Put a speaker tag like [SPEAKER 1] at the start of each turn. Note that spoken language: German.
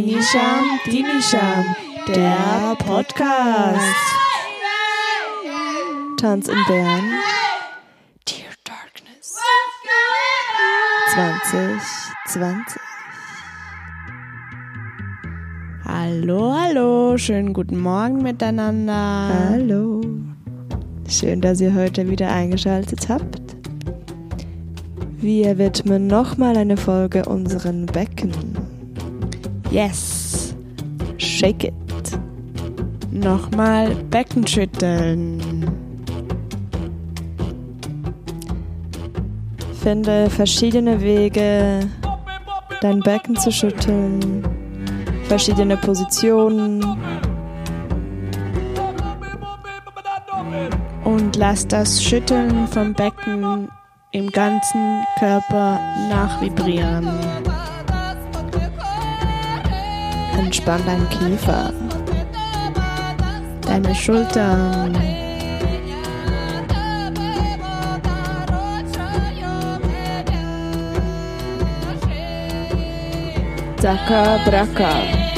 [SPEAKER 1] Minisham, Dinisham, der Podcast. Tanz in Bern. Dear Darkness. 2020. Hallo, hallo, schönen guten Morgen miteinander.
[SPEAKER 2] Hallo. Schön, dass ihr heute wieder eingeschaltet habt. Wir widmen nochmal eine Folge unseren Becken.
[SPEAKER 1] Yes.
[SPEAKER 2] Shake it.
[SPEAKER 1] Nochmal Becken schütteln.
[SPEAKER 2] Finde verschiedene Wege, dein Becken zu schütteln. Verschiedene Positionen.
[SPEAKER 1] Und lass das Schütteln vom Becken im ganzen Körper nachvibrieren.
[SPEAKER 2] Entspann deinen Kiefer.
[SPEAKER 1] Deine Schultern.
[SPEAKER 2] Daka Braka.